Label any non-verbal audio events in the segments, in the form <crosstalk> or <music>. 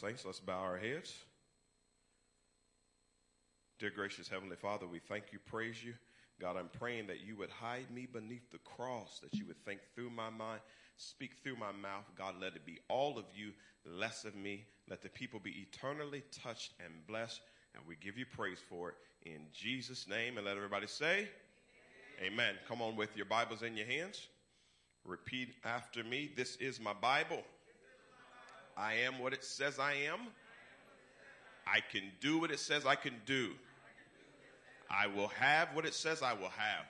saints, let's bow our heads. Dear gracious Heavenly Father, we thank you, praise you. God, I'm praying that you would hide me beneath the cross, that you would think through my mind, speak through my mouth. God, let it be all of you, less of me. Let the people be eternally touched and blessed. And we give you praise for it in Jesus' name. And let everybody say, Amen. Amen. Come on with your Bibles in your hands. Repeat after me. This is my Bible. I am what it says I am. I can do what it says I can do. I will have what it says I will have.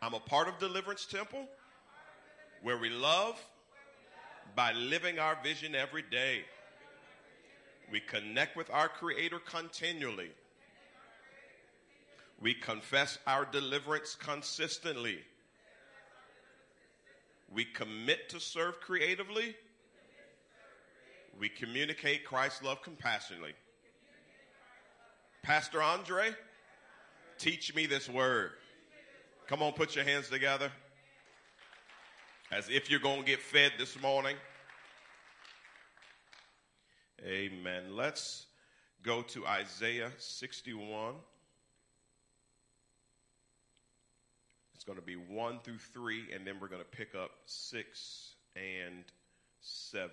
I'm a part of Deliverance Temple where we love by living our vision every day. We connect with our Creator continually. We confess our deliverance consistently. We commit to serve creatively. We communicate Christ's love compassionately. Pastor Andre, teach me this word. Come on, put your hands together as if you're going to get fed this morning. Amen. Let's go to Isaiah 61. It's going to be 1 through 3, and then we're going to pick up 6 and 7.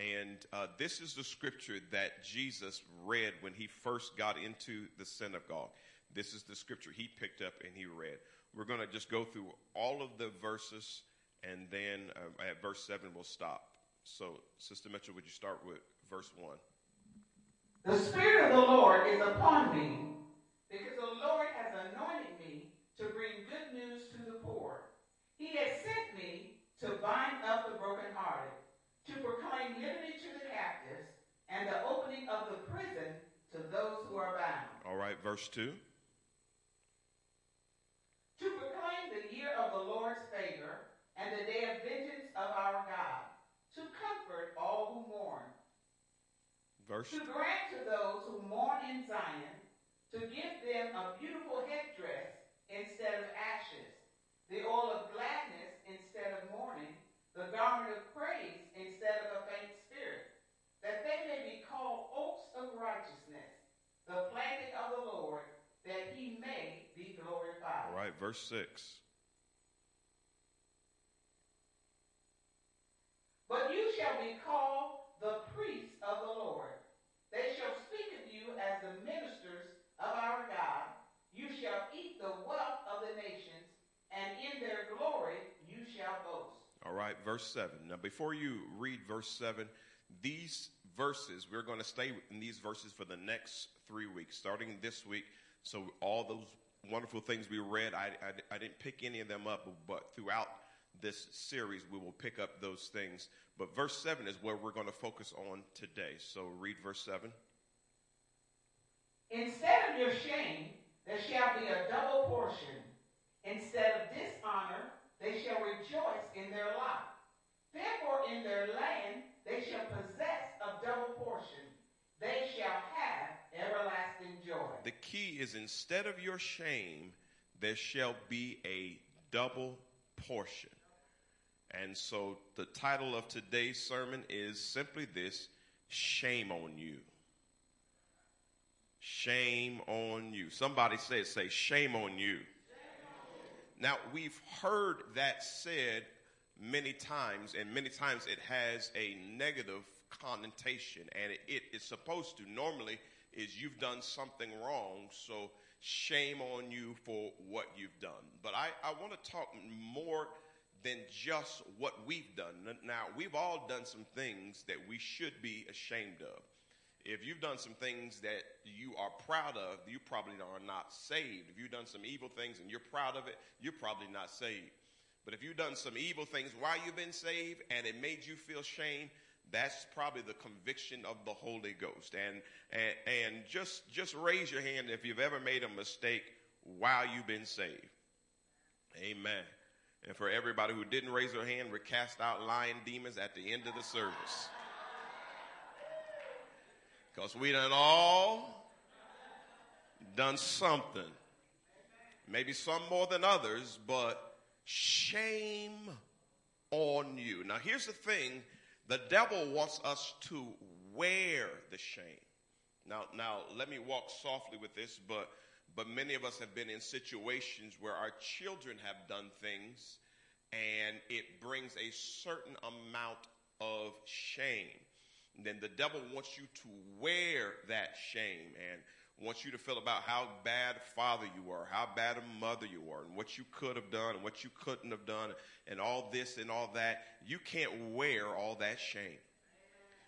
And uh, this is the scripture that Jesus read when he first got into the synagogue. This is the scripture he picked up and he read. We're going to just go through all of the verses, and then uh, at verse 7, we'll stop. So, Sister Mitchell, would you start with verse 1? The Spirit of the Lord is upon me, because the Lord has anointed me to bring good news to the poor. He has sent me to bind up the brokenhearted to proclaim liberty to the captives and the opening of the prison to those who are Verse 2. To proclaim the year of the Lord's favor and the day of vengeance of our God, to comfort all who mourn. Verse. To grant to those who mourn in Zion, to give them a beautiful headdress instead of ashes, the oil of gladness instead of mourning, the garment of praise instead of a faint spirit, that they may be called oaks of righteousness, the planting of the Lord, that he may be glorified. All right, verse 6. But you shall be called the priests of the Lord. They shall speak of you as the ministers of our God. You shall eat the wealth of the nations, and in their glory you shall boast. All right, verse 7. Now, before you read verse 7, these verses, we're going to stay in these verses for the next three weeks, starting this week. So, all those wonderful things we read, I, I, I didn't pick any of them up, but throughout this series, we will pick up those things. But verse 7 is where we're going to focus on today. So, read verse 7. Instead of your shame, there shall be a double portion. Instead of dishonor, they shall rejoice in their lot. Therefore, in their land they shall possess a double portion. They shall have everlasting joy. The key is instead of your shame, there shall be a double portion. And so the title of today's sermon is simply this Shame on You. Shame on you. Somebody say, say, shame on you. Now, we've heard that said many times, and many times it has a negative connotation, and it, it is supposed to. Normally, is you've done something wrong, so shame on you for what you've done. But I, I want to talk more than just what we've done. Now, we've all done some things that we should be ashamed of. If you've done some things that you are proud of, you probably are not saved. If you've done some evil things and you're proud of it, you're probably not saved. But if you've done some evil things while you've been saved and it made you feel shame, that's probably the conviction of the Holy Ghost. And, and, and just, just raise your hand if you've ever made a mistake while you've been saved. Amen. And for everybody who didn't raise their hand, we cast out lying demons at the end of the service. Because we done all done something. Maybe some more than others, but shame on you. Now here's the thing The devil wants us to wear the shame. Now, now let me walk softly with this, but but many of us have been in situations where our children have done things and it brings a certain amount of shame. And then the devil wants you to wear that shame and wants you to feel about how bad father you are, how bad a mother you are, and what you could have done and what you couldn't have done, and all this and all that. You can't wear all that shame.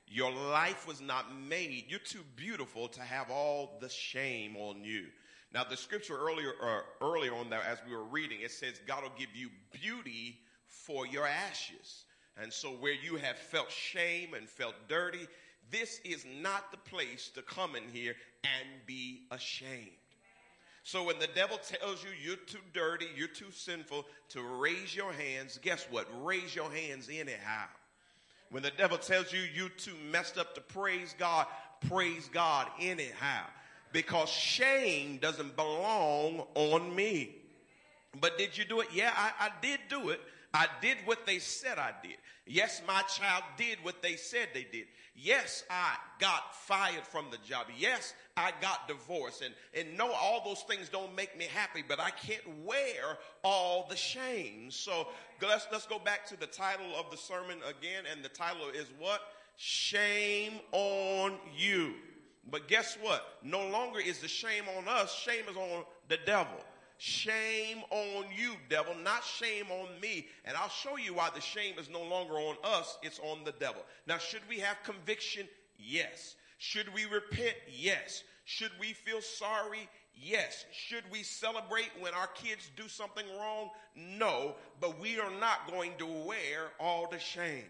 Your life was not made. You're too beautiful to have all the shame on you. Now, the scripture earlier, uh, earlier on that, as we were reading, it says God will give you beauty for your ashes. And so, where you have felt shame and felt dirty, this is not the place to come in here and be ashamed. So, when the devil tells you you're too dirty, you're too sinful to raise your hands, guess what? Raise your hands anyhow. When the devil tells you you're too messed up to praise God, praise God anyhow because shame doesn't belong on me. But did you do it? Yeah, I, I did do it. I did what they said I did. Yes, my child did what they said they did. Yes, I got fired from the job. Yes, I got divorced. And, and no, all those things don't make me happy, but I can't wear all the shame. So let's, let's go back to the title of the sermon again. And the title is what? Shame on you. But guess what? No longer is the shame on us, shame is on the devil. Shame on you, devil, not shame on me. And I'll show you why the shame is no longer on us, it's on the devil. Now, should we have conviction? Yes. Should we repent? Yes. Should we feel sorry? Yes. Should we celebrate when our kids do something wrong? No. But we are not going to wear all the shame.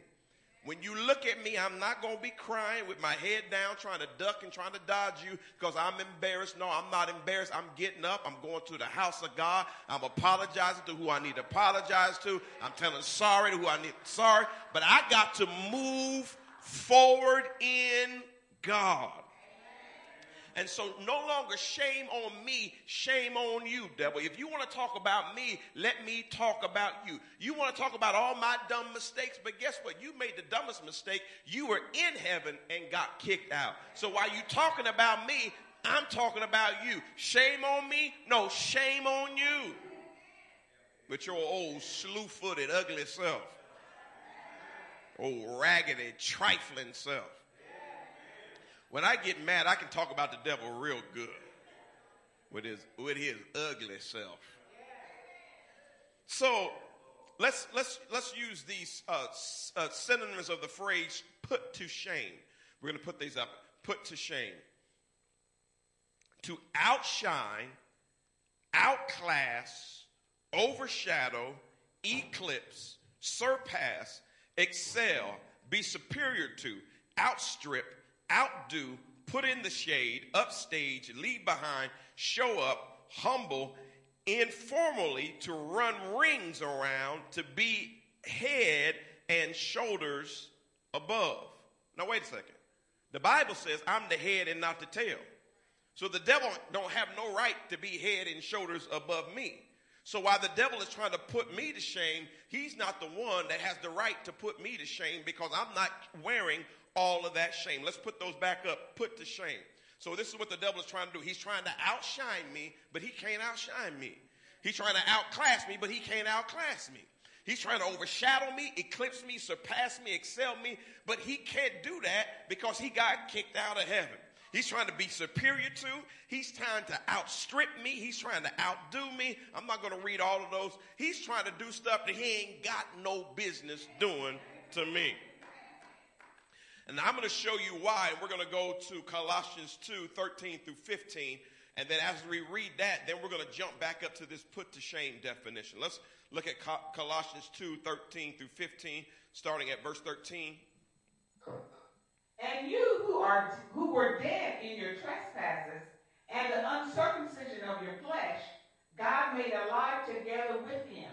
When you look at me, I'm not going to be crying with my head down, trying to duck and trying to dodge you because I'm embarrassed. No, I'm not embarrassed. I'm getting up. I'm going to the house of God. I'm apologizing to who I need to apologize to. I'm telling sorry to who I need sorry. But I got to move forward in God. And so no longer shame on me, shame on you, devil. If you want to talk about me, let me talk about you. You want to talk about all my dumb mistakes, but guess what? You made the dumbest mistake. You were in heaven and got kicked out. So while you're talking about me, I'm talking about you. Shame on me? No, shame on you. But your old slew-footed, ugly self. Old raggedy, trifling self. When I get mad, I can talk about the devil real good with his, with his ugly self. So let's, let's, let's use these uh, uh, synonyms of the phrase put to shame. We're going to put these up. Put to shame. To outshine, outclass, overshadow, eclipse, surpass, excel, be superior to, outstrip, outdo, put in the shade, upstage, leave behind, show up, humble, informally to run rings around, to be head and shoulders above. Now wait a second. The Bible says I'm the head and not the tail. So the devil don't have no right to be head and shoulders above me. So while the devil is trying to put me to shame, he's not the one that has the right to put me to shame because I'm not wearing all of that shame. Let's put those back up. Put to shame. So this is what the devil is trying to do. He's trying to outshine me, but he can't outshine me. He's trying to outclass me, but he can't outclass me. He's trying to overshadow me, eclipse me, surpass me, excel me, but he can't do that because he got kicked out of heaven. He's trying to be superior to. He's trying to outstrip me. He's trying to outdo me. I'm not going to read all of those. He's trying to do stuff that he ain't got no business doing to me. And I'm going to show you why. We're going to go to Colossians 2 13 through 15. And then as we read that, then we're going to jump back up to this put to shame definition. Let's look at Colossians 2 13 through 15, starting at verse 13. And you who are who were dead in your trespasses and the uncircumcision of your flesh, God made alive together with him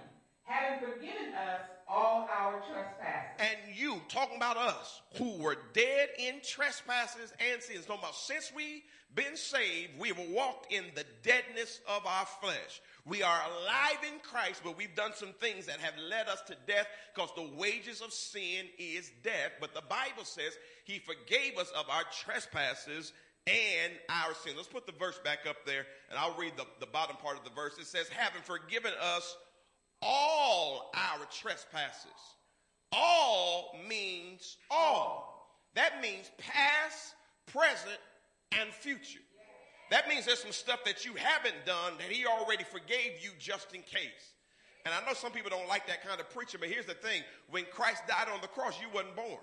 having forgiven us all our trespasses. And you, talking about us, who were dead in trespasses and sins, about since we've been saved, we have walked in the deadness of our flesh. We are alive in Christ, but we've done some things that have led us to death because the wages of sin is death. But the Bible says he forgave us of our trespasses and our sin. Let's put the verse back up there and I'll read the, the bottom part of the verse. It says, having forgiven us all our trespasses. All means all. That means past, present, and future. That means there's some stuff that you haven't done that he already forgave you just in case. And I know some people don't like that kind of preaching, but here's the thing. When Christ died on the cross, you wasn't born.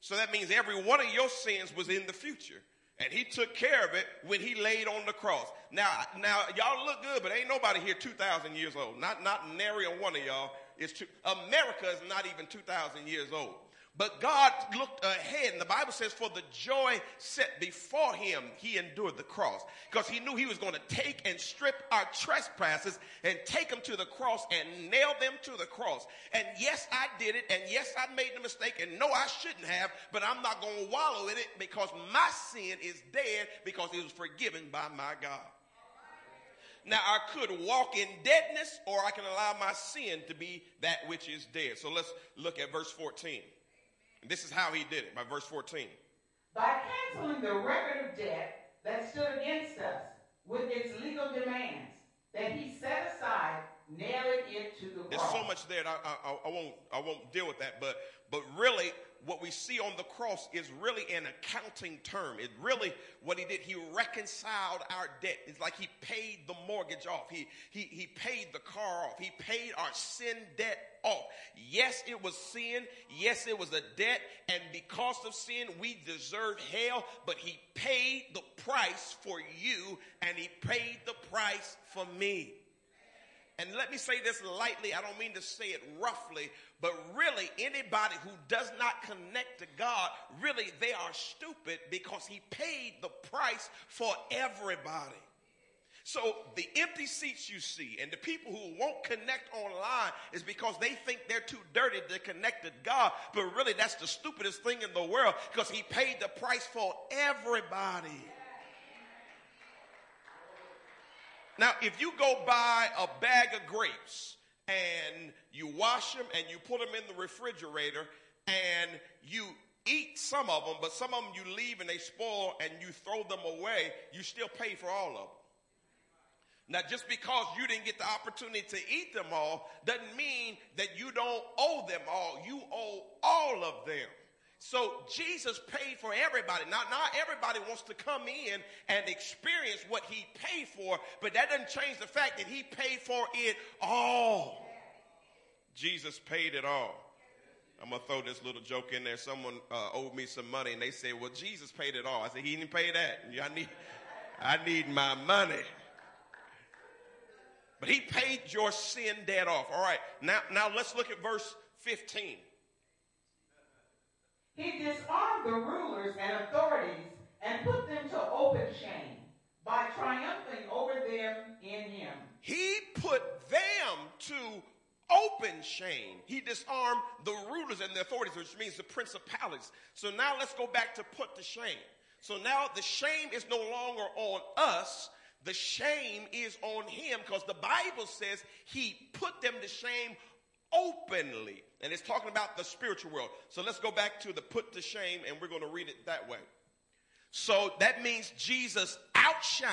So that means every one of your sins was in the future. And he took care of it when he laid on the cross. Now, now y'all look good, but ain't nobody here 2,000 years old. Not, not nary one of y'all two, America is not even 2,000 years old. But God looked ahead, and the Bible says, for the joy set before him, he endured the cross. Because he knew he was going to take and strip our trespasses and take them to the cross and nail them to the cross. And yes, I did it, and yes, I made the mistake, and no, I shouldn't have, but I'm not going to wallow in it because my sin is dead because it was forgiven by my God. Now, I could walk in deadness, or I can allow my sin to be that which is dead. So let's look at verse 14. And this is how he did it by verse 14. By canceling the record of debt that stood against us with its legal demands, that he set aside, nailing it to the There's so much there. I, I, I, won't. I won't deal with that. But but really, what we see on the cross is really an accounting term. It really what he did. He reconciled our debt. It's like he paid the mortgage off. He he he paid the car off. He paid our sin debt off. Yes, it was sin. Yes, it was a debt. And because of sin, we deserved hell. But he paid the price for you, and he paid the price for me. And let me say this lightly, I don't mean to say it roughly, but really anybody who does not connect to God, really they are stupid because he paid the price for everybody. So the empty seats you see and the people who won't connect online is because they think they're too dirty to connect to God, but really that's the stupidest thing in the world because he paid the price for everybody. Now, if you go buy a bag of grapes and you wash them and you put them in the refrigerator and you eat some of them, but some of them you leave and they spoil and you throw them away, you still pay for all of them. Now, just because you didn't get the opportunity to eat them all doesn't mean that you don't owe them all. You owe all of them. So Jesus paid for everybody. Now, not everybody wants to come in and experience what he paid for, but that doesn't change the fact that he paid for it all. Jesus paid it all. I'm gonna throw this little joke in there. Someone uh, owed me some money, and they said, "Well, Jesus paid it all." I said, "He didn't pay that. I need, I need my money." But he paid your sin debt off. All right. Now, now let's look at verse 15. He disarmed the rulers and authorities and put them to open shame by triumphing over them in him. He put them to open shame. He disarmed the rulers and the authorities, which means the principalities. So now let's go back to put to shame. So now the shame is no longer on us. The shame is on him because the Bible says he put them to shame openly. And it's talking about the spiritual world. So let's go back to the put to shame and we're going to read it that way. So that means Jesus outshined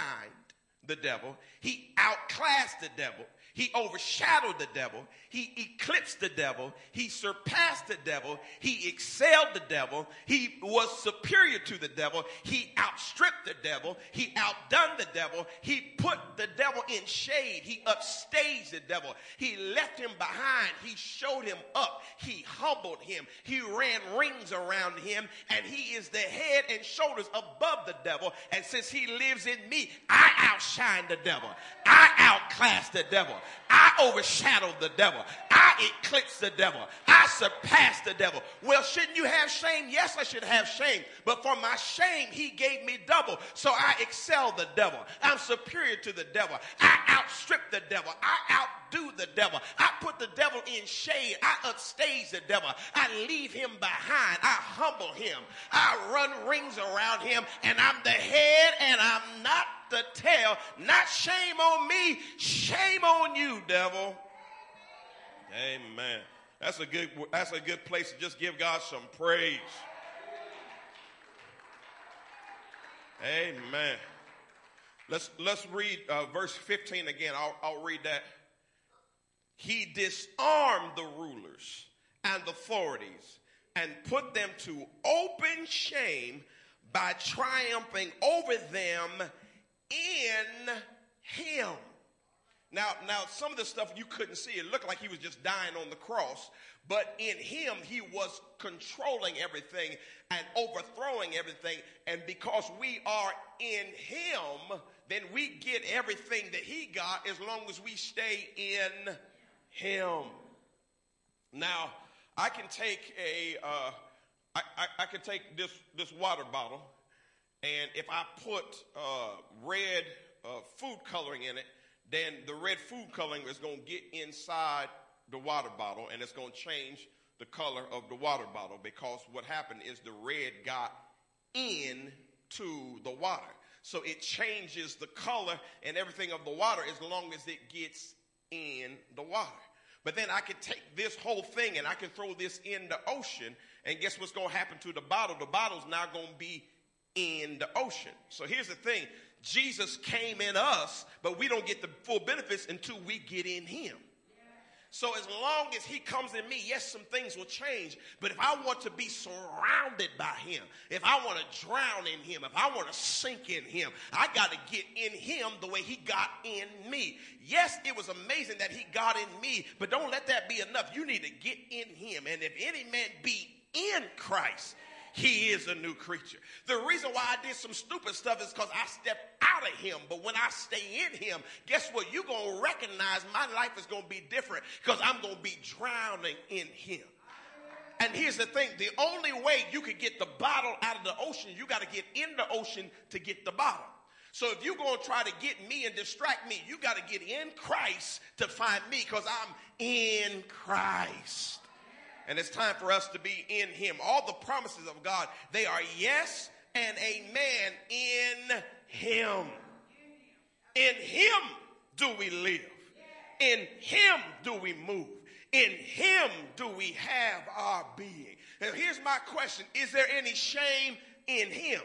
the devil. He outclassed the devil. He overshadowed the devil. He eclipsed the devil. He surpassed the devil. He excelled the devil. He was superior to the devil. He outstripped the devil. He outdone the devil. He put the devil in shade. He upstaged the devil. He left him behind. He showed him up. He humbled him. He ran rings around him and he is the head and shoulders above the devil. And since he lives in me, I outshine the devil. I outclass the devil. I overshadowed the devil. I eclipsed the devil. I surpassed the devil. Well, shouldn't you have shame? Yes, I should have shame. But for my shame, he gave me double. So I excel the devil. I'm superior to the devil. I outstrip the devil. I outdo the devil. I put the devil in shade. I upstage the devil. I leave him behind. I humble him. I run rings around him and I'm the head and I'm not the tail. Not shame on me. Shame on you, devil. Amen. That's a good, that's a good place to just give God some praise. Amen. Let's, let's read uh, verse 15 again. I'll, I'll read that. He disarmed the rulers and authorities and put them to open shame by triumphing over them in him. Now, now some of the stuff you couldn't see, it looked like he was just dying on the cross, but in him he was controlling everything and overthrowing everything. And because we are in him, then we get everything that he got as long as we stay in him. Now, I can take a, uh, I, I, I can take this this water bottle, and if I put uh, red uh, food coloring in it, then the red food coloring is going to get inside the water bottle and it's going to change the color of the water bottle because what happened is the red got into the water. So it changes the color and everything of the water as long as it gets in the water. But then I could take this whole thing and I can throw this in the ocean and guess what's going to happen to the bottle? The bottle's now going to be in the ocean. So here's the thing. Jesus came in us, but we don't get the full benefits until we get in him. So as long as he comes in me, yes, some things will change. But if I want to be surrounded by him, if I want to drown in him, if I want to sink in him, I got to get in him the way he got in me. Yes, it was amazing that he got in me, but don't let that be enough. You need to get in him. And if any man be in Christ, he is a new creature. The reason why I did some stupid stuff is because I stepped out of him. But when I stay in him, guess what? You're going to recognize my life is going to be different because I'm going to be drowning in him. And here's the thing the only way you could get the bottle out of the ocean, you got to get in the ocean to get the bottle. So if you're going to try to get me and distract me, you got to get in Christ to find me because I'm in Christ and it's time for us to be in him. All the promises of God, they are yes and amen in him. In him do we live. In him do we move. In him do we have our being. Now here's my question. Is there any shame in him?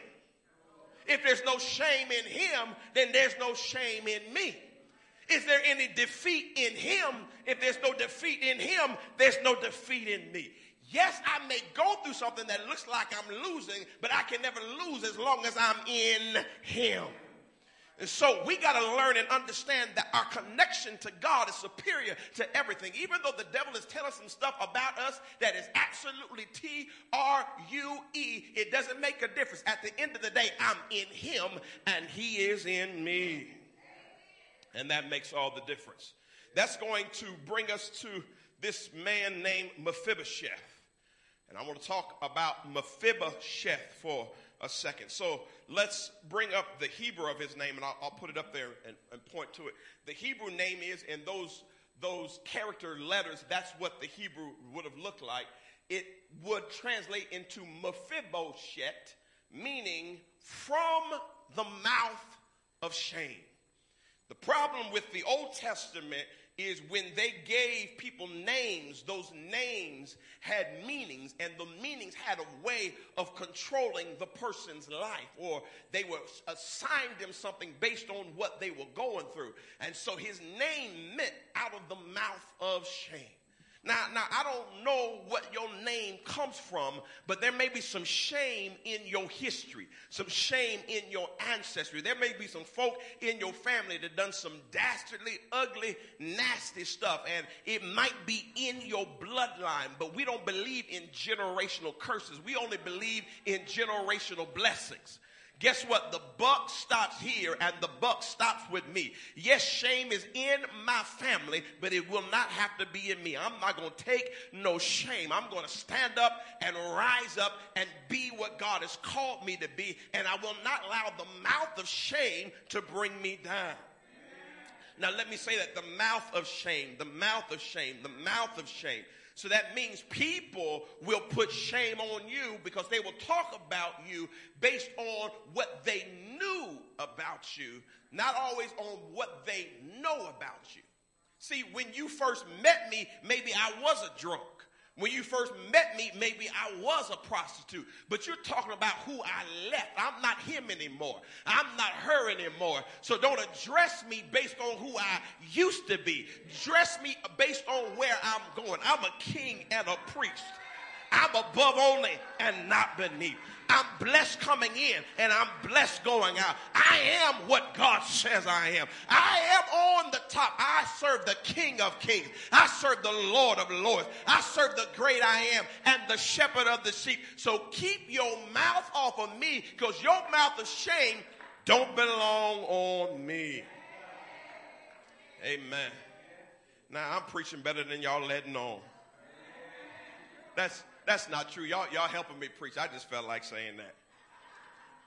If there's no shame in him, then there's no shame in me. Is there any defeat in him? If there's no defeat in him, there's no defeat in me. Yes, I may go through something that looks like I'm losing, but I can never lose as long as I'm in him. And so we got to learn and understand that our connection to God is superior to everything. Even though the devil is telling some stuff about us that is absolutely T R U E, it doesn't make a difference. At the end of the day, I'm in him and he is in me. And that makes all the difference. That's going to bring us to this man named Mephibosheth. And I want to talk about Mephibosheth for a second. So let's bring up the Hebrew of his name, and I'll, I'll put it up there and, and, point to it. The Hebrew name is, and those those character letters, that's what the Hebrew would have looked like. It would translate into Mephibosheth, meaning from the mouth of shame. The problem with the Old Testament is when they gave people names, those names had meanings, and the meanings had a way of controlling the person's life, or they were assigned them something based on what they were going through. And so his name meant out of the mouth of shame. Now, now I don't know what your name comes from, but there may be some shame in your history, some shame in your ancestry. There may be some folk in your family that done some dastardly, ugly, nasty stuff, and it might be in your bloodline. But we don't believe in generational curses. We only believe in generational blessings. Guess what? The buck stops here and the buck stops with me. Yes, shame is in my family, but it will not have to be in me. I'm not going to take no shame. I'm going to stand up and rise up and be what God has called me to be. And I will not allow the mouth of shame to bring me down. Now, let me say that the mouth of shame, the mouth of shame, the mouth of shame. So that means people will put shame on you because they will talk about you based on what they knew about you, not always on what they know about you. See, when you first met me, maybe I was a drunk. When you first met me, maybe I was a prostitute, but you're talking about who I left. I'm not him anymore. I'm not her anymore. So don't address me based on who I used to be. Dress me based on where I'm going. I'm a king and a priest. I'm above only and not beneath. I'm blessed coming in and I'm blessed going out. I am what God says I am. I am on the top. I serve the King of Kings. I serve the Lord of Lords. I serve the great I am and the shepherd of the sheep. So keep your mouth off of me because your mouth of shame don't belong on me. Amen. Now I'm preaching better than y'all letting on. That's that's not true. Y'all, y'all helping me preach. I just felt like saying that.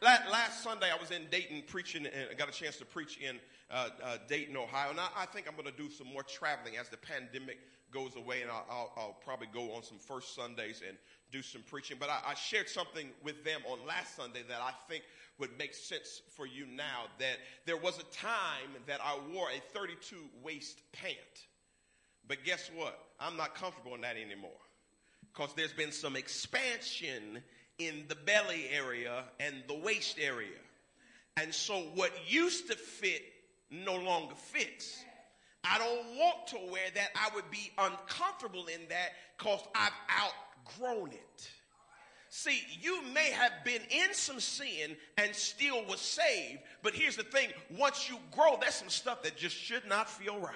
Last, Sunday, I was in Dayton preaching, and I got a chance to preach in uh, uh, Dayton, Ohio. And I, I think I'm going to do some more traveling as the pandemic goes away, and I'll, I'll, I'll, probably go on some first Sundays and do some preaching. But I, I shared something with them on last Sunday that I think would make sense for you now. That there was a time that I wore a 32 waist pant. But guess what? I'm not comfortable in that anymore because there's been some expansion in the belly area and the waist area. And so what used to fit no longer fits. I don't want to wear that. I would be uncomfortable in that because I've outgrown it. See, you may have been in some sin and still was saved, but here's the thing once you grow, there's some stuff that just should not feel right.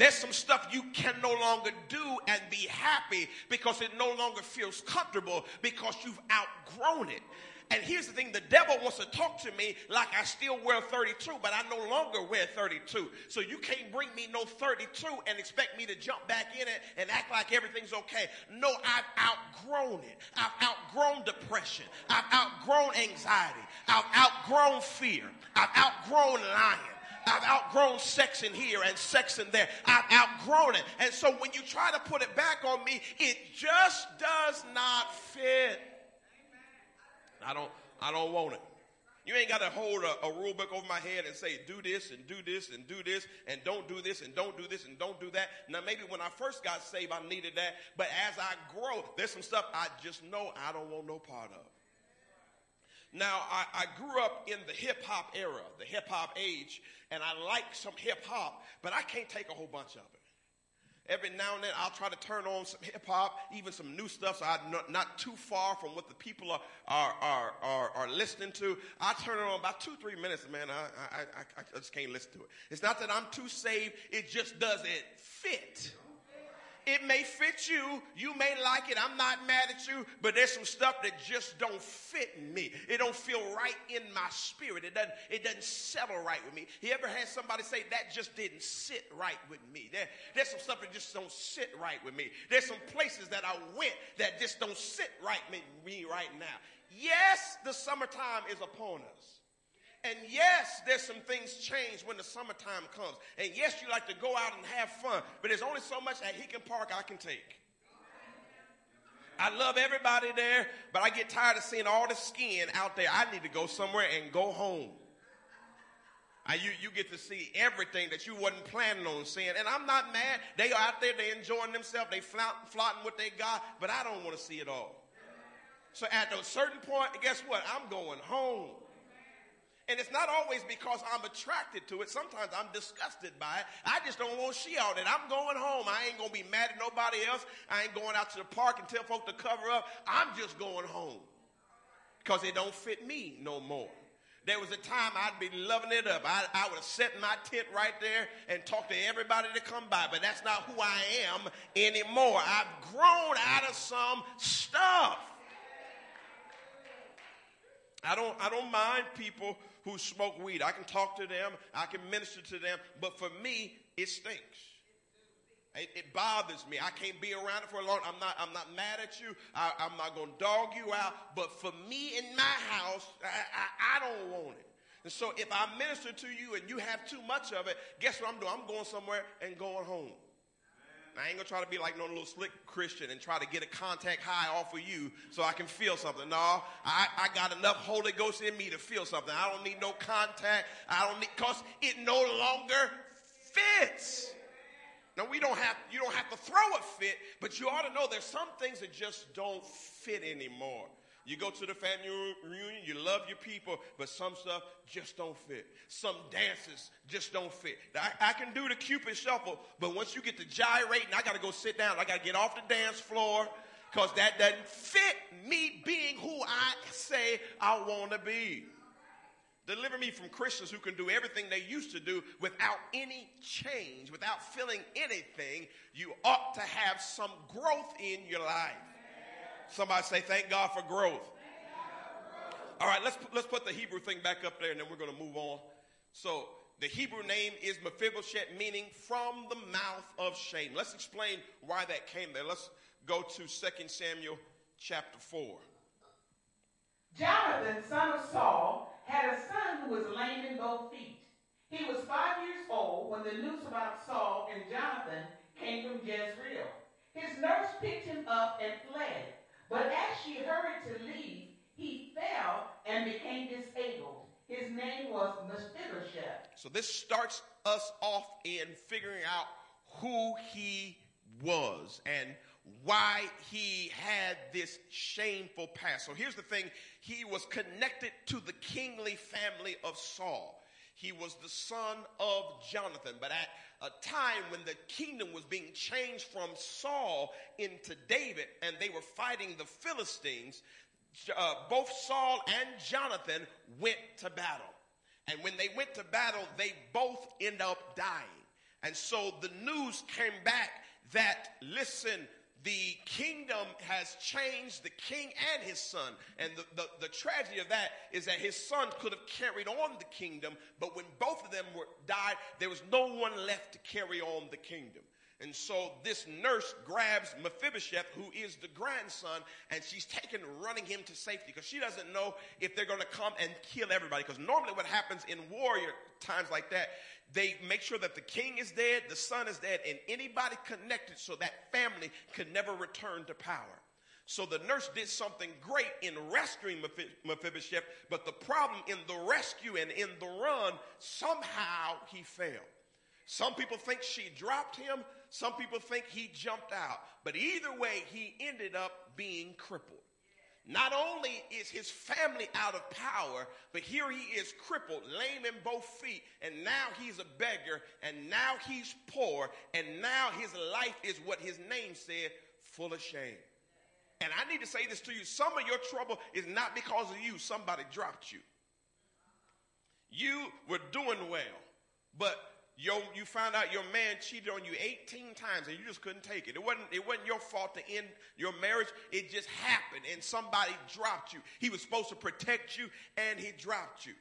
There's some stuff you can no longer do and be happy because it no longer feels comfortable because you've outgrown it. And here's the thing the devil wants to talk to me like I still wear 32, but I no longer wear 32. So you can't bring me no 32 and expect me to jump back in it and act like everything's okay. No, I've outgrown it. I've outgrown depression. I've outgrown anxiety. I've outgrown fear. I've outgrown lying. I've outgrown sex in here and sex in there. I've outgrown it. And so when you try to put it back on me, it just does not fit. I don't, I don't want it. You ain't got to hold a, a, rule book over my head and say, do this and do this and do this and don't do this and don't do this and don't do that. Now, maybe when I first got saved, I needed that. But as I grow, there's some stuff I just know I don't want no part of. Now, I, I grew up in the hip hop era, the hip hop age, and I like some hip hop, but I can't take a whole bunch of it. Every now and then I'll try to turn on some hip hop, even some new stuff, so I'm not, not, too far from what the people are, are, are, are, are listening to. I turn it on about two, three minutes, man. I, I, I, I just can't listen to it. It's not that I'm too saved, it just doesn't fit. It may fit you. You may like it. I'm not mad at you, but there's some stuff that just don't fit me. It don't feel right in my spirit. It doesn't, it doesn't settle right with me. You ever had somebody say that just didn't sit right with me? There, there's some stuff that just don't sit right with me. There's some places that I went that just don't sit right with me right now. Yes, the summertime is upon us. And yes, there's some things change when the summertime comes. And yes, you like to go out and have fun, but there's only so much at Heacon Park I can take. I love everybody there, but I get tired of seeing all the skin out there. I need to go somewhere and go home. I, you, you get to see everything that you wasn't planning on seeing. And I'm not mad. They are out there, they enjoying themselves, they flaunting what they got, but I don't want to see it all. So at a certain point, guess what? I'm going home. And it's not always because I'm attracted to it. Sometimes I'm disgusted by it. I just don't want see all that. I'm going home. I ain't going to be mad at nobody else. I ain't going out to the park and tell folks to cover up. I'm just going home because it don't fit me no more. There was a time I'd be loving it up. I, I would have set my tent right there and talk to everybody to come by, but that's not who I am anymore. I've grown out of some stuff. I don't, I don't mind people who smoke weed. I can talk to them. I can minister to them. But for me, it stinks. It, it, bothers me. I can't be around it for long. I'm not. I'm not mad at you. I, am not going to dog you out. But for me in my house, I, I, I don't want it. And so if I minister to you and you have too much of it, guess what I'm doing? I'm going somewhere and going home. I ain't gonna try to be like no little slick Christian and try to get a contact high off of you so I can feel something. No, I, I got enough Holy Ghost in me to feel something. I don't need no contact. I don't need, cause it no longer fits. Now we don't have, you don't have to throw a fit, but you ought to know there's some things that just don't fit anymore. You go to the family reunion, you love your people, but some stuff just don't fit. Some dances just don't fit. I, I can do the Cupid shuffle, but once you get to gyrating, I got to go sit down. I got to get off the dance floor because that doesn't fit me being who I say I want to be. Deliver me from Christians who can do everything they used to do without any change, without feeling anything. You ought to have some growth in your life. Somebody say, thank God for growth. All right, let's, let's put the Hebrew thing back up there and then we're going to move on. So the Hebrew name is Mephibosheth, meaning from the mouth of shame. Let's explain why that came there. Let's go to 2 Samuel chapter 4. Jonathan, son of Saul, had a son who was lame in both feet. He was five years old when the news about Saul and Jonathan came from Jezreel. His nurse picked him up and fled. But as she hurried to leave, he fell and became disabled. His name was Mephibosheth. So this starts us off in figuring out who he was and why he had this shameful past. So here's the thing. He was connected to the kingly family of Saul. He was the son of Jonathan. But at a time when the kingdom was being changed from Saul into David and they were fighting the Philistines, uh, both Saul and Jonathan went to battle. And when they went to battle, they both end up dying. And so the news came back that, listen, the kingdom has changed the king and his son. And the, the, the, tragedy of that is that his son could have carried on the kingdom, but when both of them were died, there was no one left to carry on the kingdom. And so this nurse grabs Mephibosheth, who is the grandson, and she's taken running him to safety because she doesn't know if they're going to come and kill everybody. Because normally what happens in warrior times like that, they make sure that the king is dead, the son is dead, and anybody connected so that family can never return to power. So the nurse did something great in rescuing Mephibosheth, but the problem in the rescue and in the run, somehow he failed. Some people think she dropped him. Some people think he jumped out. But either way, he ended up being crippled. Not only is his family out of power, but here he is crippled, lame in both feet, and now he's a beggar, and now he's poor, and now his life is what his name said, full of shame. And I need to say this to you some of your trouble is not because of you, somebody dropped you. You were doing well, but your, you found out your man cheated on you 18 times and you just couldn't take it. It wasn't, it wasn't your fault to end your marriage. It just happened and somebody dropped you. He was supposed to protect you and he dropped you.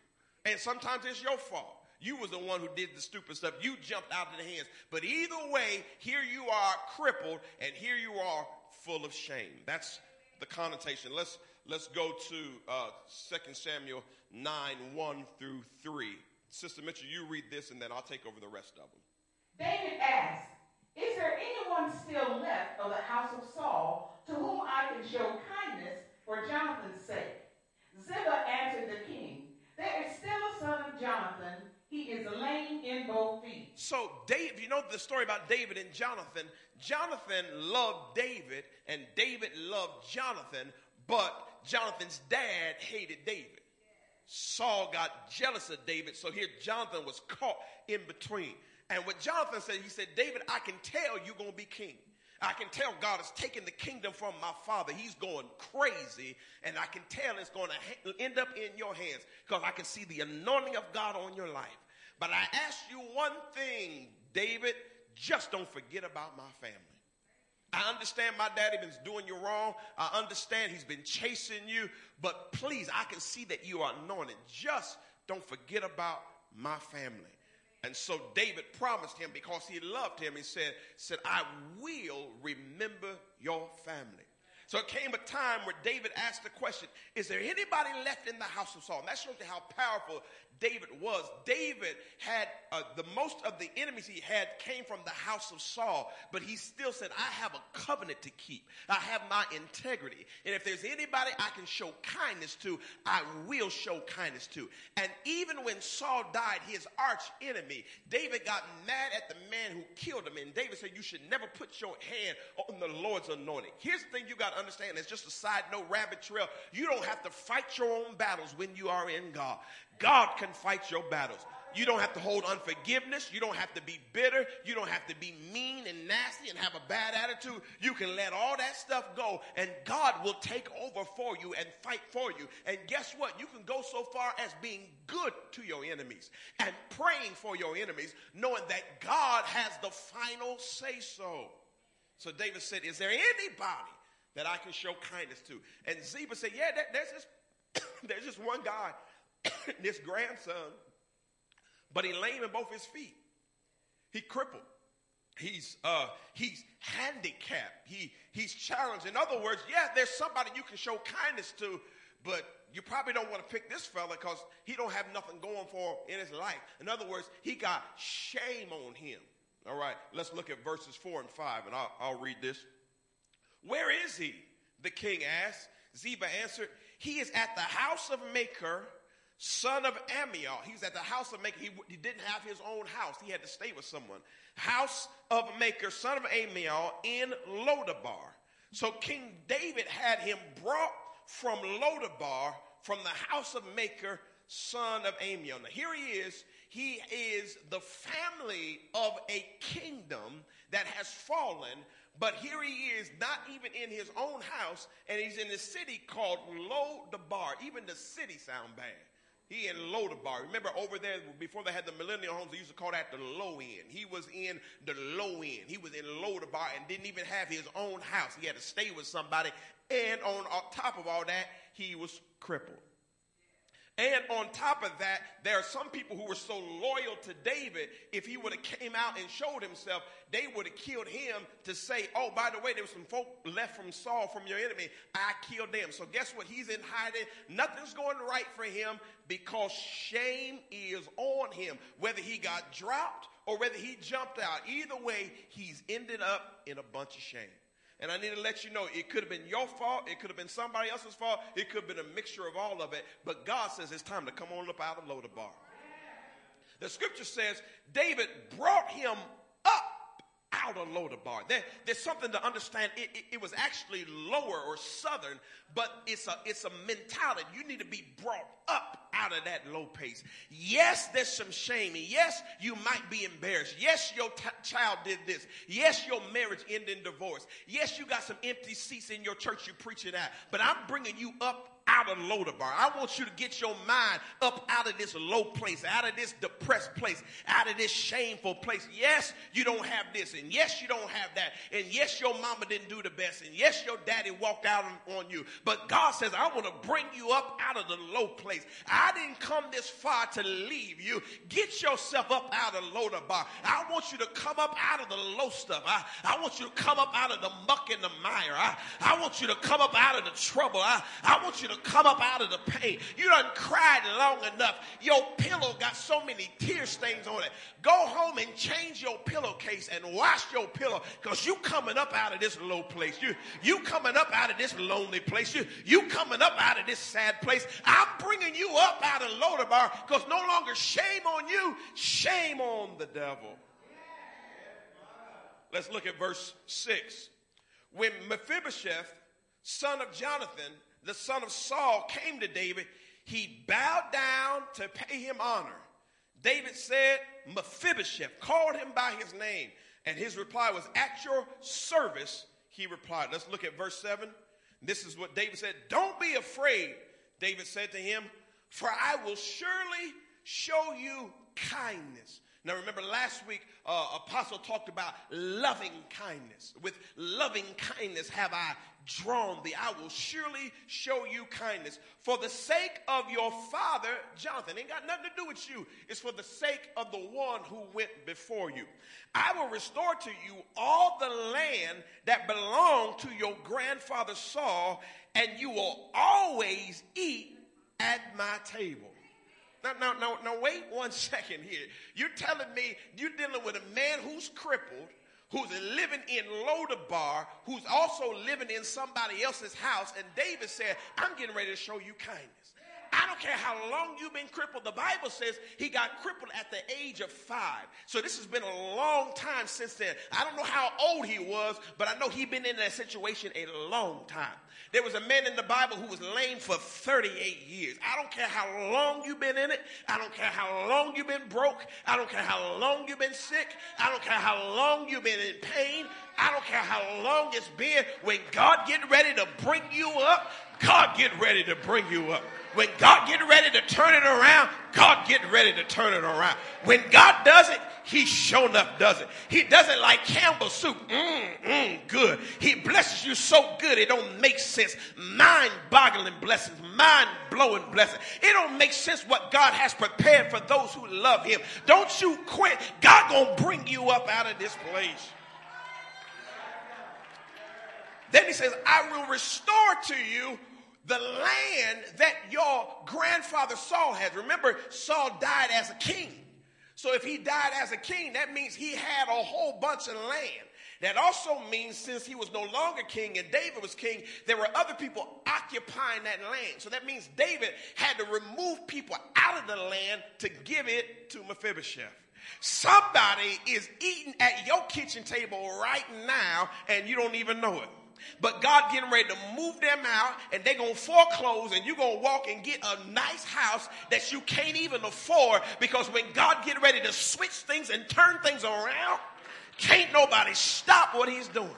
And sometimes it's your fault. You was the one who did the stupid stuff. You jumped out of the hands. But either way, here you are crippled and here you are full of shame. That's the connotation. Let's, let's go to uh, 2 Samuel 9, 1 through 3. Sister Mitchell, you read this and then I'll take over the rest of them. David asked, Is there anyone still left of the house of Saul to whom I can show kindness for Jonathan's sake? Ziba answered the king, There is still a son of Jonathan. He is lame in both feet. So, Dave, you know the story about David and Jonathan. Jonathan loved David, and David loved Jonathan, but Jonathan's dad hated David. Saul got jealous of David, so here Jonathan was caught in between. And what Jonathan said, he said, David, I can tell you're going to be king. I can tell God has taken the kingdom from my father. He's going crazy, and I can tell it's going to end up in your hands because I can see the anointing of God on your life. But I ask you one thing, David, just don't forget about my family. I understand my daddy been doing you wrong. I understand he's been chasing you, but please, I can see that you are anointed. Just don't forget about my family. And so David promised him because he loved him. He said, said, I will remember your family. So it came a time where David asked the question, is there anybody left in the house of Saul? And that shows you how powerful David was. David had uh, the most of the enemies he had came from the house of Saul, but he still said, I have a covenant to keep. I have my integrity. And if there's anybody I can show kindness to, I will show kindness to. And even when Saul died, his arch enemy, David got mad at the man who killed him. And David said, You should never put your hand on the Lord's anointing. Here's the thing you got understand. It's just a side note, rabbit trail. You don't have to fight your own battles when you are in God. God can fight your battles. You don't have to hold unforgiveness. You don't have to be bitter. You don't have to be mean and nasty and have a bad attitude. You can let all that stuff go and God will take over for you and fight for you. And guess what? You can go so far as being good to your enemies and praying for your enemies, knowing that God has the final say so. So David said, Is there anybody that I can show kindness to? And Ziba said, Yeah, there's this, <coughs> there's this one guy <coughs> this grandson, but he lame in both his feet. He crippled. He's uh, he's handicapped. He he's challenged. In other words, yeah, there's somebody you can show kindness to, but you probably don't want to pick this fella because he don't have nothing going for him in his life. In other words, he got shame on him. All right, let's look at verses four and five, and I'll, I'll read this. Where is he? The king asked. Ziba answered, He is at the house of Makir, son of Ammiel. He was at the house of Makir. He, he, didn't have his own house. He had to stay with someone. House of Makir, son of Ammiel, in Lodabar. So King David had him brought from Lodabar, from the house of Makir, son of Ammiel. Now here he is. He is the family of a kingdom that has fallen, but here he is, not even in his own house, and he's in a city called Lodabar. Even the city sound bad. He in Lodabar. Remember over there before they had the millennial homes, they used to call that the low end. He was in the low end. He was in Lodabar and didn't even have his own house. He had to stay with somebody. And on top of all that, he was crippled. And on top of that, there are some people who were so loyal to David, if he would have came out and showed himself, they would have killed him to say, oh, by the way, there was some folk left from Saul, from your enemy. I killed them. So guess what? He's in hiding. Nothing's going right for him because shame is on him. Whether he got dropped or whether he jumped out, either way, he's ended up in a bunch of shame. And I need to let you know it could have been your fault. It could have been somebody else's fault. It could have been a mixture of all of it. But God says it's time to come on up out of Lodabar. The scripture says David brought him up out of Lodabar. There, there's something to understand. It, it, it, was actually lower or southern, but it's a, it's a mentality. You need to be brought up out of that low pace. Yes, there's some shame. Yes, you might be embarrassed. Yes, your t- child did this. Yes, your marriage ended in divorce. Yes, you got some empty seats in your church you're preaching at. But I'm bringing you up out of Lodabar. I want you to get your mind up out of this low place, out of this depressed place, out of this shameful place. Yes, you don't have this, and yes, you don't have that, and yes, your mama didn't do the best, and yes, your daddy walked out on, you. But God says, I want to bring you up out of the low place. I didn't come this far to leave you. Get yourself up out of Lodabar. I want you to come up out of the low stuff. I, I want you to come up out of the muck and the mire. I, I want you to come up out of the trouble. I, I want you to come up out of the pain. You done cried long enough. Your pillow got so many tear stains on it. Go home and change your pillowcase and wash your pillow because you coming up out of this low place. You, you coming up out of this lonely place. You, you coming up out of this sad place. I'm bringing you up out of Lodabar because no longer shame on you, shame on the devil. Let's look at verse 6. When Mephibosheth, son of Jonathan, the son of Saul, came to David, he bowed down to pay him honor. David said, Mephibosheth, called him by his name. And his reply was, At your service, he replied. Let's look at verse 7. This is what David said Don't be afraid, David said to him, for I will surely show you kindness. Now, remember last week, uh, Apostle talked about loving kindness. With loving kindness have I drawn thee. I will surely show you kindness. For the sake of your father, Jonathan, ain't got nothing to do with you. It's for the sake of the one who went before you. I will restore to you all the land that belonged to your grandfather Saul, and you will always eat at my table. Now, now, now, now, wait one <laughs> second here. You're telling me you're dealing with a man who's crippled, who's living in Lodabar, who's also living in somebody else's house, and David said, I'm getting ready to show you kindness. I don't care how long you've been crippled. The Bible says he got crippled at the age of five. So this has been a long time since then. I don't know how old he was, but I know he'd been in that situation a long time. There was a man in the Bible who was lame for 38 years. I don't care how long you've been in it. I don't care how long you've been broke. I don't care how long you've been sick. I don't care how long you've been in pain. I don't care how long it's been. When God get ready to bring you up, God get ready to bring you up. When God get ready to turn it around, God get ready to turn it around. When God does it, he shown up, does it. He does it like Campbell soup. Mmm, mmm, good. He blesses you so good it don't make sense. Mind-boggling blessings, mind-blowing blessings. It don't make sense what God has prepared for those who love him. Don't you quit. God gonna bring you up out of this place. Then he says, I will restore to you the land that your grandfather Saul has. Remember, Saul died as a king. So if he died as a king, that means he had a whole bunch of land. That also means since he was no longer king and David was king, there were other people occupying that land. So that means David had to remove people out of the land to give it to Mephibosheth. Somebody is eating at your kitchen table right now and you don't even know it. But God getting ready to move them out and they're going to foreclose and you're going to walk and get a nice house that you can't even afford because when God get ready to switch things and turn things around, can't nobody stop what he's doing.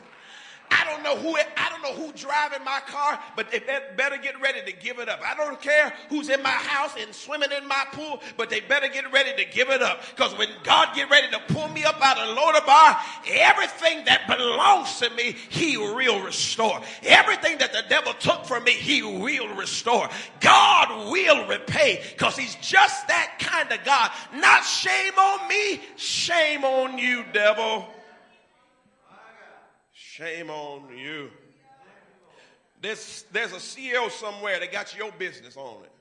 I don't know who I don't know who driving my car, but they better get ready to give it up. I don't care who's in my house and swimming in my pool, but they better get ready to give it up. Because when God get ready to pull me up out of Lodabar, everything that belongs to me, He will restore. Everything that the devil took from me, He will restore. God will repay because He's just that kind of God. Not shame on me, shame on you, devil. Shame on you. There's, there's a CEO somewhere that got your business on it.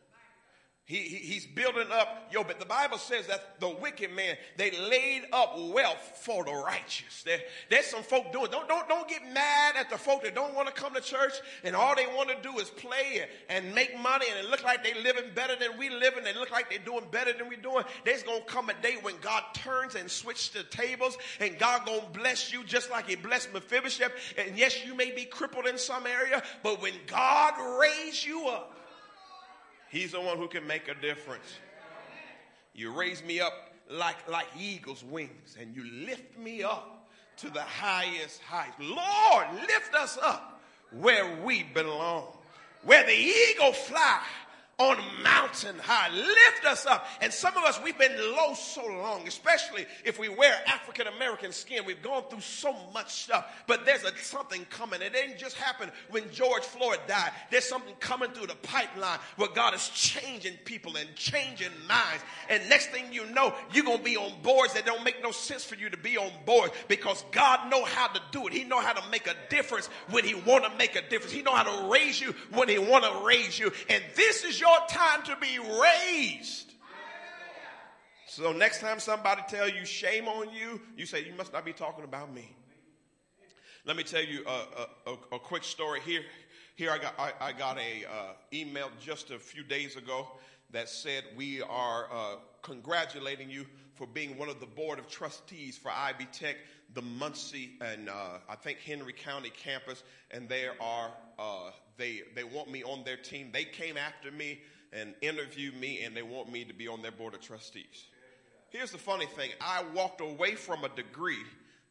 He, he, he's building up your, but the Bible says that the wicked man, they laid up wealth for the righteous. There, there's some folk doing, don't, don't, don't get mad at the folk that don't want to come to church and all they want to do is play and, and make money and it look like they living better than we living. They look like they're doing better than we doing. There's going to come a day when God turns and switch the tables and God going to bless you just like he blessed Mephibosheth. And yes, you may be crippled in some area, but when God raised you up, He's the one who can make a difference. You raise me up like, like eagle's wings and you lift me up to the highest heights. Lord, lift us up where we belong, where the eagle fly on mountain high. Lift us up. And some of us, we've been low so long, especially if we wear African American skin. We've gone through so much stuff, but there's a, something coming. It didn't just happen when George Floyd died. There's something coming through the pipeline where God is changing people and changing minds. And next thing you know, you're going to be on boards that don't make no sense for you to be on board because God know how to do it. He know how to make a difference when he want to make a difference. He know how to raise you when he want to raise you. And this is your time to be raised. So next time somebody tell you shame on you, you say you must not be talking about me. Let me tell you a, a, a, a quick story here. Here I got I, I got a uh, email just a few days ago that said we are uh, congratulating you for being one of the board of trustees for Ivy Tech, the Muncie and uh, I think Henry County campus, and there are uh, they, they want me on their team. They came after me and interviewed me, and they want me to be on their board of trustees. Here's the funny thing I walked away from a degree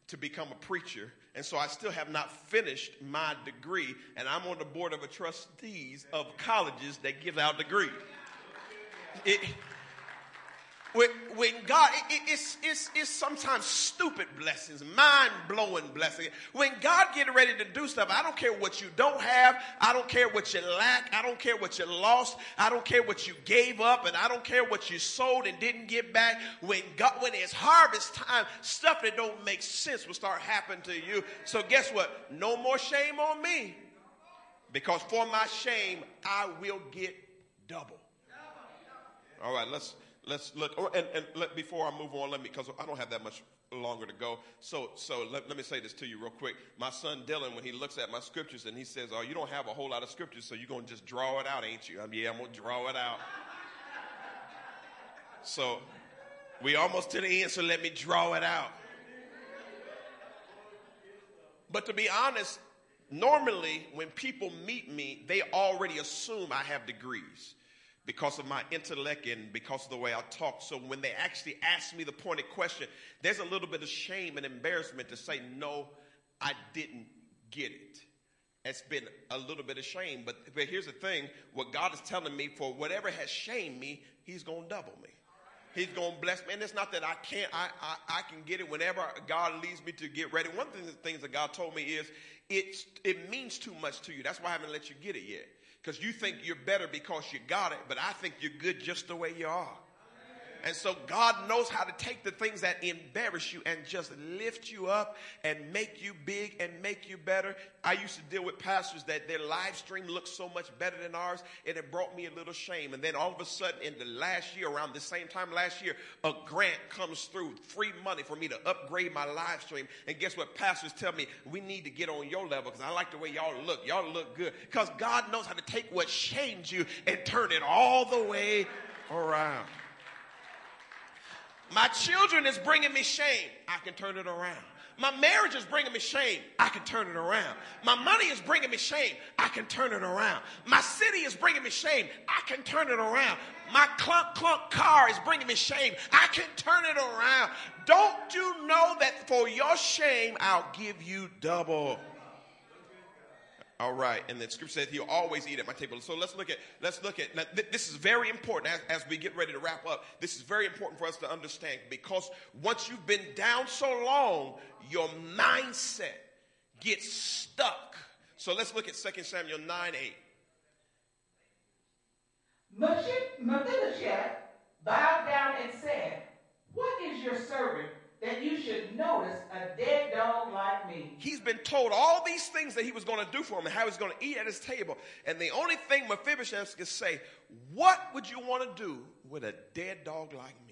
to become a preacher, and so I still have not finished my degree, and I'm on the board of trustees of colleges that give out degrees. When, when God, it, it's, it's, it's sometimes stupid blessings, mind blowing blessings. When God get ready to do stuff, I don't care what you don't have. I don't care what you lack. I don't care what you lost. I don't care what you gave up. And I don't care what you sold and didn't get back. When God, when it's harvest time, stuff that don't make sense will start happening to you. So guess what? No more shame on me. Because for my shame, I will get double. All right, let's let's look. Or, and, and let, before I move on, let me because I don't have that much longer to go. So so let, let me say this to you real quick. My son Dylan, when he looks at my scriptures and he says, "Oh, you don't have a whole lot of scriptures, so you're gonna just draw it out, ain't you?" I'm yeah, I'm gonna draw it out. <laughs> So we almost to the end, so let me draw it out. But to be honest, normally when people meet me, they already assume I have degrees because of my intellect and because of the way I talk. So when they actually ask me the pointed question, there's a little bit of shame and embarrassment to say, no, I didn't get it. It's been a little bit of shame. But, but here's the thing what God is telling me for whatever has shamed me, He's going to double me. He's going to bless me. And it's not that I can't, I, I, I, can get it whenever God leads me to get ready. One of the things that God told me is it's, it means too much to you. That's why I haven't let you get it yet because you think you're better because you got it, but I think you're good just the way you are. And so God knows how to take the things that embarrass you and just lift you up and make you big and make you better. I used to deal with pastors that their live stream looked so much better than ours, and it brought me a little shame. And then all of a sudden, in the last year, around the same time last year, a grant comes through, free money for me to upgrade my live stream. And guess what? Pastors tell me, we need to get on your level because I like the way y'all look. Y'all look good. Because God knows how to take what shamed you and turn it all the way around. My children is bringing me shame. I can turn it around. My marriage is bringing me shame. I can turn it around. My money is bringing me shame. I can turn it around. My city is bringing me shame. I can turn it around. My clunk clunk car is bringing me shame. I can turn it around. Don't you know that for your shame, I'll give you double? All right, and the scripture says he'll always eat at my table. So let's look at let's look at now, th- this is very important as, as we get ready to wrap up. This is very important for us to understand because once you've been down so long, your mindset gets stuck. So let's look at 2 Samuel 9 8. Mephibosheth bowed down and said, What is your servant that you should notice a dead dog like me. He's been told all these things that he was going to do for him and how he's going to eat at his table. And the only thing Mephibosheth can say, what would you want to do with a dead dog like me?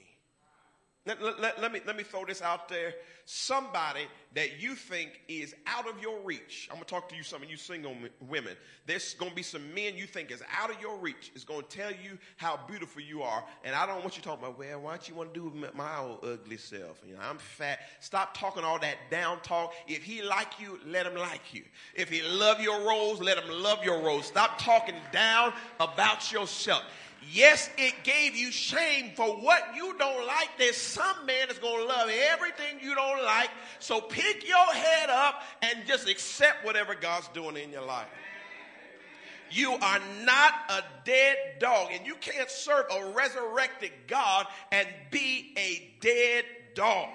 Let, let, let, me, let me throw this out there. Somebody that you think is out of your reach. I'm going to talk to you, some of you single women. There's going to be some men you think is out of your reach. Is going to tell you how beautiful you are. And I don't want you talking about, well, why don't you want to do with my old ugly self? You know, I'm fat. Stop talking all that down talk. If he like you, let him like you. If he love your rose, let him love your rose. Stop talking down about yourself. Yes, it gave you shame for what you don't like. There's some man that's going to love everything you don't like. So pick your head up and just accept whatever God's doing in your life. You are not a dead dog, and you can't serve a resurrected God and be a dead dog.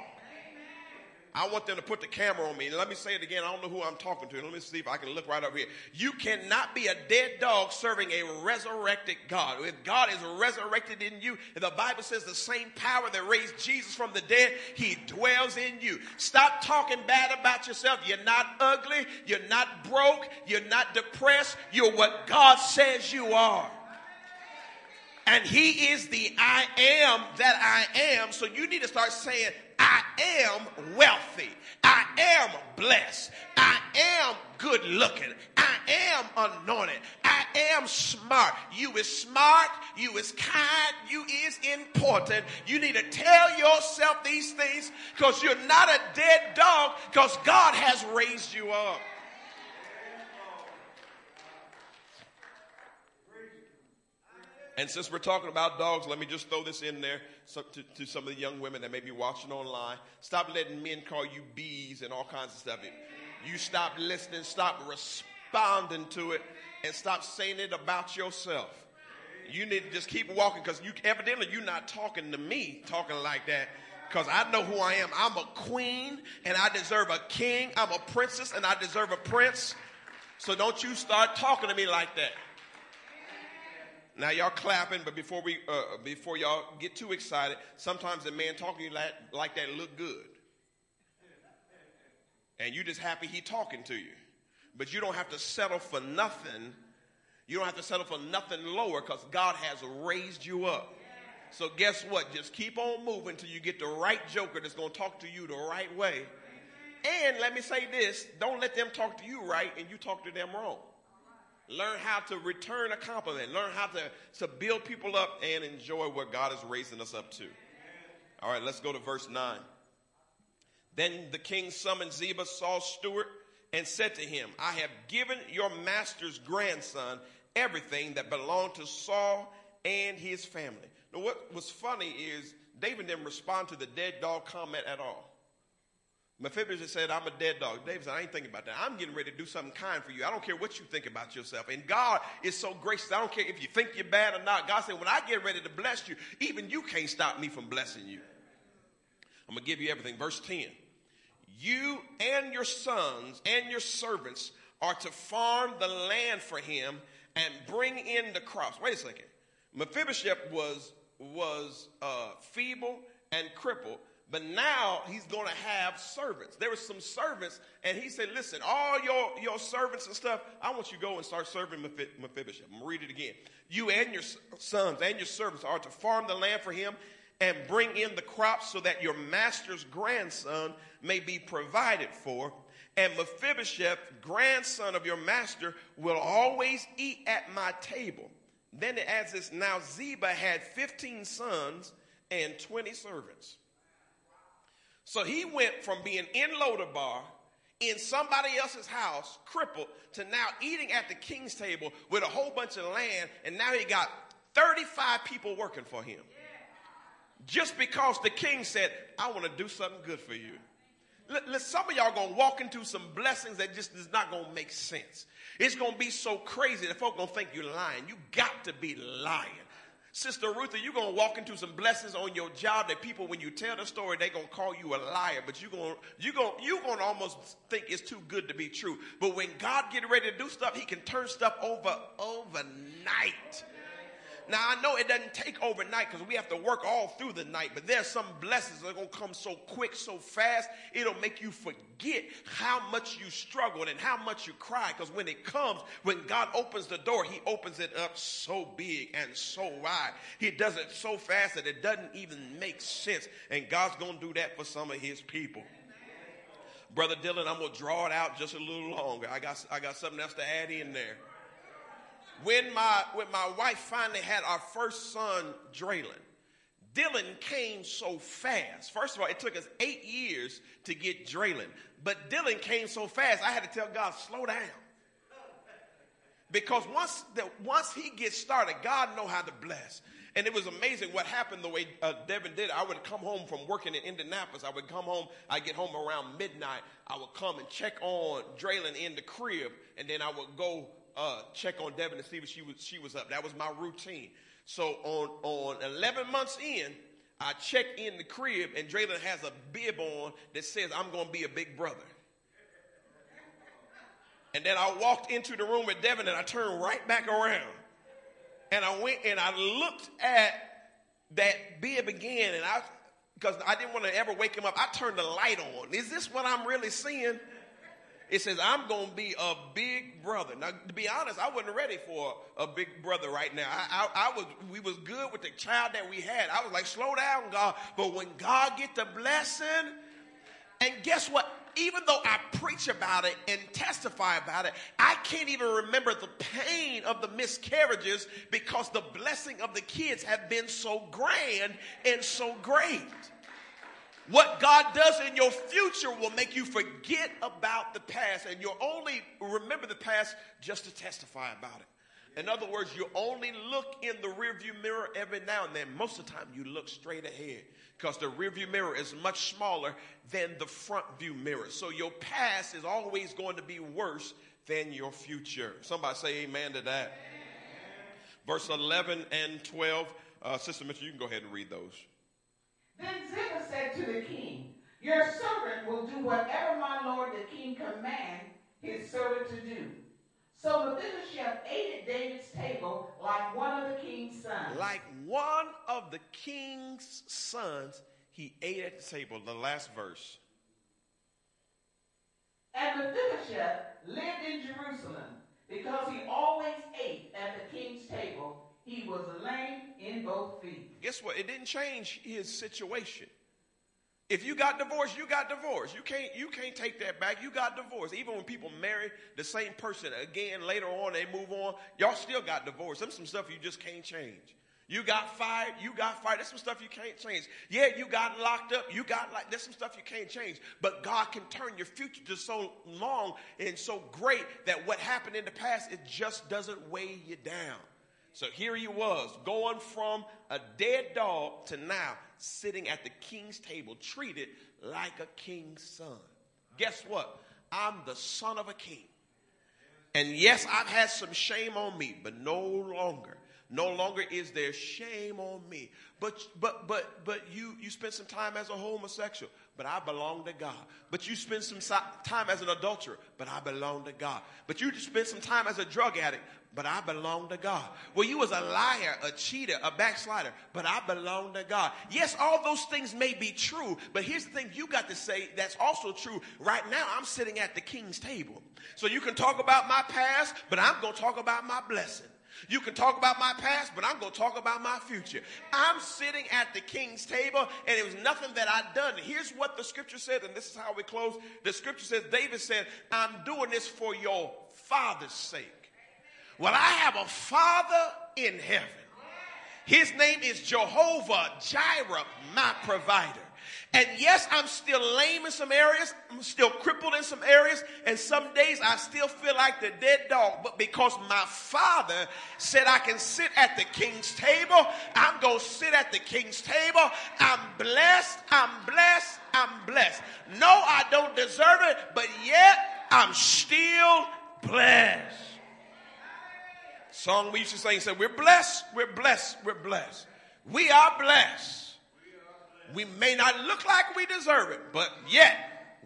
I want them to put the camera on me. Let me say it again. I don't know who I'm talking to. Let me see if I can look right over here. You cannot be a dead dog serving a resurrected God. If God is resurrected in you, the Bible says the same power that raised Jesus from the dead, he dwells in you. Stop talking bad about yourself. You're not ugly. You're not broke. You're not depressed. You're what God says you are. And he is the I am that I am. So you need to start saying, am wealthy. I am blessed. I am good looking. I am anointed. I am smart. You is smart. You is kind. You is important. You need to tell yourself these things because you're not a dead dog because God has raised you up. And since we're talking about dogs, let me just throw this in there to, to, some of the young women that may be watching online. Stop letting men call you bees and all kinds of stuff. You stop listening, stop responding to it, and stop saying it about yourself. You need to just keep walking because you evidently you're not talking to me talking like that because I know who I am. I'm a queen and I deserve a king. I'm a princess and I deserve a prince. So don't you start talking to me like that. Now y'all clapping, but before we uh, before y'all get too excited, sometimes a man talking like, like that look good, and you just happy he talking to you, but you don't have to settle for nothing. You don't have to settle for nothing lower because God has raised you up. So guess what? Just keep on moving until you get the right joker that's going to talk to you the right way. And let me say this: don't let them talk to you right and you talk to them wrong. Learn how to return a compliment. Learn how to, to build people up and enjoy what God is raising us up to. All right, let's go to verse 9. Then the king summoned Ziba, Saul's steward, and said to him, I have given your master's grandson everything that belonged to Saul and his family. Now, what was funny is David didn't respond to the dead dog comment at all. Mephibosheth said, I'm a dead dog. David said, I ain't thinking about that. I'm getting ready to do something kind for you. I don't care what you think about yourself. And God is so gracious. I don't care if you think you're bad or not. God said, when I get ready to bless you, even you can't stop me from blessing you. I'm going to give you everything. Verse 10. You and your sons and your servants are to farm the land for him and bring in the crops. Wait a second. Mephibosheth was, was uh, feeble and crippled but now he's going to have servants. There were some servants, and he said, Listen, all your, your servants and stuff, I want you to go and start serving Mephibosheth. I'm read it again. You and your sons and your servants are to farm the land for him and bring in the crops so that your master's grandson may be provided for. And Mephibosheth, grandson of your master, will always eat at my table. Then it adds this Now Ziba had 15 sons and 20 servants. So he went from being in Lodabar in somebody else's house, crippled, to now eating at the king's table with a whole bunch of land, and now he got 35 people working for him. Just because the king said, I want to do something good for you. Some of y'all gonna walk into some blessings that just is not gonna make sense. It's gonna be so crazy that folk gonna think you're lying. You got to be lying. Sister Ruth, you're going to walk into some blessings on your job that people, when you tell the story, they're going to call you a liar, but you're going you're going you're going to almost think it's too good to be true. But when God get ready to do stuff, he can turn stuff over overnight. Now I know it doesn't take overnight because we have to work all through the night, but there's some blessings that are to come so quick, so fast, it'll make you forget how much you struggled and how much you cried. Because when it comes, when God opens the door, He opens it up so big and so wide. He does it so fast that it doesn't even make sense. And God's to do that for some of His people. Brother Dylan, I'm to draw it out just a little longer. I got, I got something else to add in there when my, when my wife finally had our first son, Draylon, Dylan came so fast. First of all, it took us eight years to get Draylon. But Dylan came so fast, I had to tell God, slow down. Because once, the, once he gets started, God know how to bless. And it was amazing what happened the way uh, Devin did. I would come home from working in Indianapolis. I would come home, I get home around midnight. I would come and check on Draylon in the crib, and then I would go uh, check on Devin to see if she was she was up. That was my routine. So on on 11 months in, I check in the crib and Draylon has a bib on that says I'm going to be a big brother. And then I walked into the room with Devin and I turned right back around. And I went and I looked at that bib again and I because I didn't want to ever wake him up. I turned the light on. Is this what I'm really seeing? It says, I'm going to be a big brother. Now, to be honest, I wasn't ready for a big brother right now. I, I, I was, we was good with the child that we had. I was like, slow down, God. But when God get the blessing, and guess what? Even though I preach about it and testify about it, I can't even remember the pain of the miscarriages because the blessing of the kids have been so grand and so great. What God does in your future will make you forget about the past, and you'll only remember the past just to testify about it. In other words, you only look in the rearview mirror every now and then. Most of the time, you look straight ahead because the rearview mirror is much smaller than the front view mirror. So your past is always going to be worse than your future. Somebody say amen to that. verse 11 and 12. Uh, Sister Mitchell, you can go ahead and read those. Then Ziba said to the king, Your servant will do whatever my lord the king commands his servant to do. So Mephibosheth ate at David's table like one of the king's sons. Like one of the king's sons, he ate at the table. The last verse. And Mephibosheth lived in Jerusalem because he always ate at the king's table. He was lame in both feet. Guess what? It didn't change his situation. If you got divorced, you got divorced. You can't you can't take that back. You got divorced. Even when people marry the same person again later on, they move on. Y'all still got divorced. There's some stuff you just can't change. You got fired. You got fired. There's some stuff you can't change. Yeah, you got locked up. You got like there's some stuff you can't change. But God can turn your future to so long and so great that what happened in the past it just doesn't weigh you down. So here he was, going from a dead dog to now sitting at the king's table, treated like a king's son. Guess what? I'm the son of a king. And yes, I've had some shame on me, but no longer. No longer is there shame on me. But but but but you you spent some time as a homosexual but I belong to God. But you spend some time as an adulterer, but I belong to God. But you spend some time as a drug addict, but I belong to God. Well, you was a liar, a cheater, a backslider, but I belong to God. Yes, all those things may be true, but here's the thing you got to say that's also true. Right now, I'm sitting at the king's table. So you can talk about my past, but I'm going to talk about my blessing. You can talk about my past, but I'm going to talk about my future. I'm sitting at the king's table, and it was nothing that I'd done. Here's what the scripture said, and this is how we close. The scripture says, David said, I'm doing this for your father's sake. Well, I have a father in heaven. His name is Jehovah Jireh, my provider. And yes, I'm still lame in some areas. I'm still crippled in some areas. And some days I still feel like the dead dog. But because my father said I can sit at the king's table, I'm going to sit at the king's table. I'm blessed. I'm blessed. I'm blessed. No, I don't deserve it, but yet I'm still blessed. Song we used to sing said, We're blessed, we're blessed, we're blessed. We are blessed. We may not look like we deserve it, but yet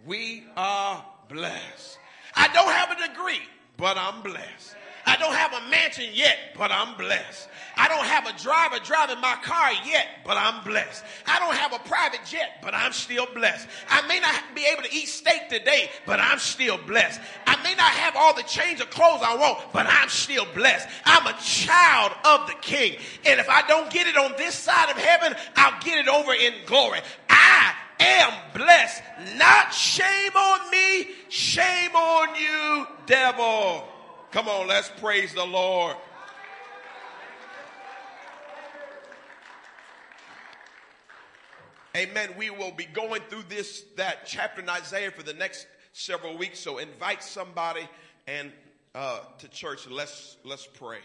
we are blessed. I don't have a degree, but I'm blessed. I don't have a mansion yet, but I'm blessed. I don't have a driver driving my car yet, but I'm blessed. I don't have a private jet, but I'm still blessed. I may not be able to eat steak today, but I'm still blessed. I may not have all the change of clothes I want, but I'm still blessed. I'm a child of the king. And if I don't get it on this side of heaven, I'll get it over in glory. I am blessed. Not shame on me, shame on you, devil. Come on, let's praise the Lord. Amen. We will be going through this, that chapter in Isaiah for the next several weeks. So invite somebody and uh, to church. Let's let's pray.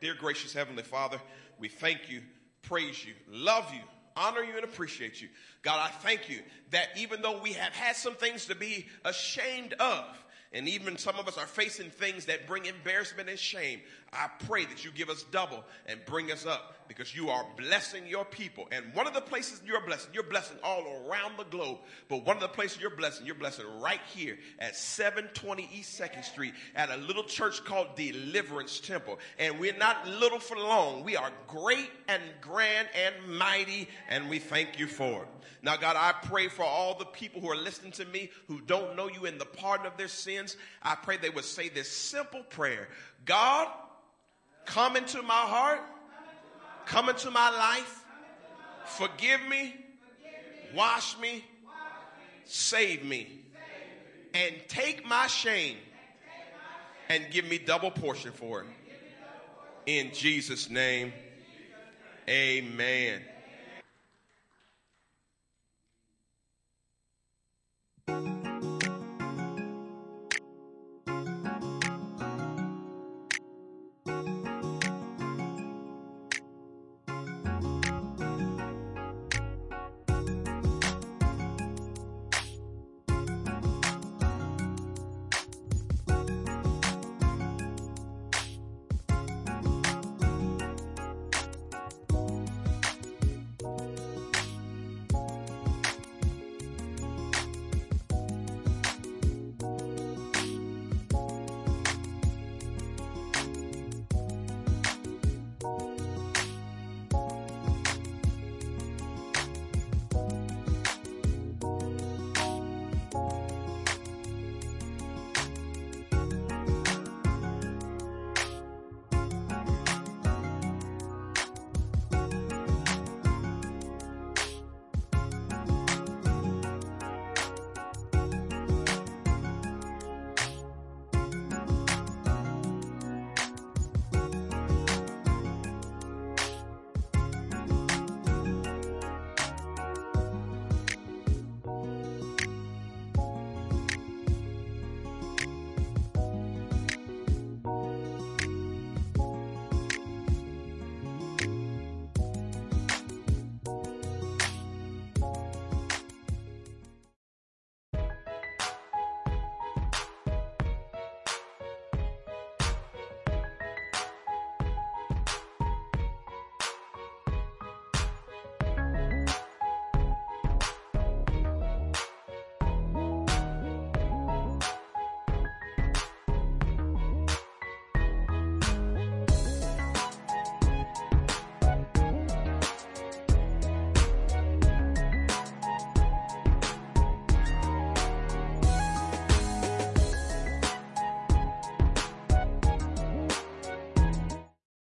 Dear gracious Heavenly Father, we thank you, praise you, love you, honor you, and appreciate you. God, I thank you that even though we have had some things to be ashamed of, and even some of us are facing things that bring embarrassment and shame. I pray that you give us double and bring us up because you are blessing your people. And one of the places you're blessing, you're blessing all around the globe. But one of the places you're blessing, you're blessing right here at 720 East 2nd Street at a little church called Deliverance Temple. And we're not little for long. We are great and grand and mighty, and we thank you for it. Now, God, I pray for all the people who are listening to me who don't know you in the pardon of their sins. I pray they would say this simple prayer God, come into my heart, come into my life, forgive me, wash me, save me, and take my shame and give me double portion for it. In Jesus' name, amen.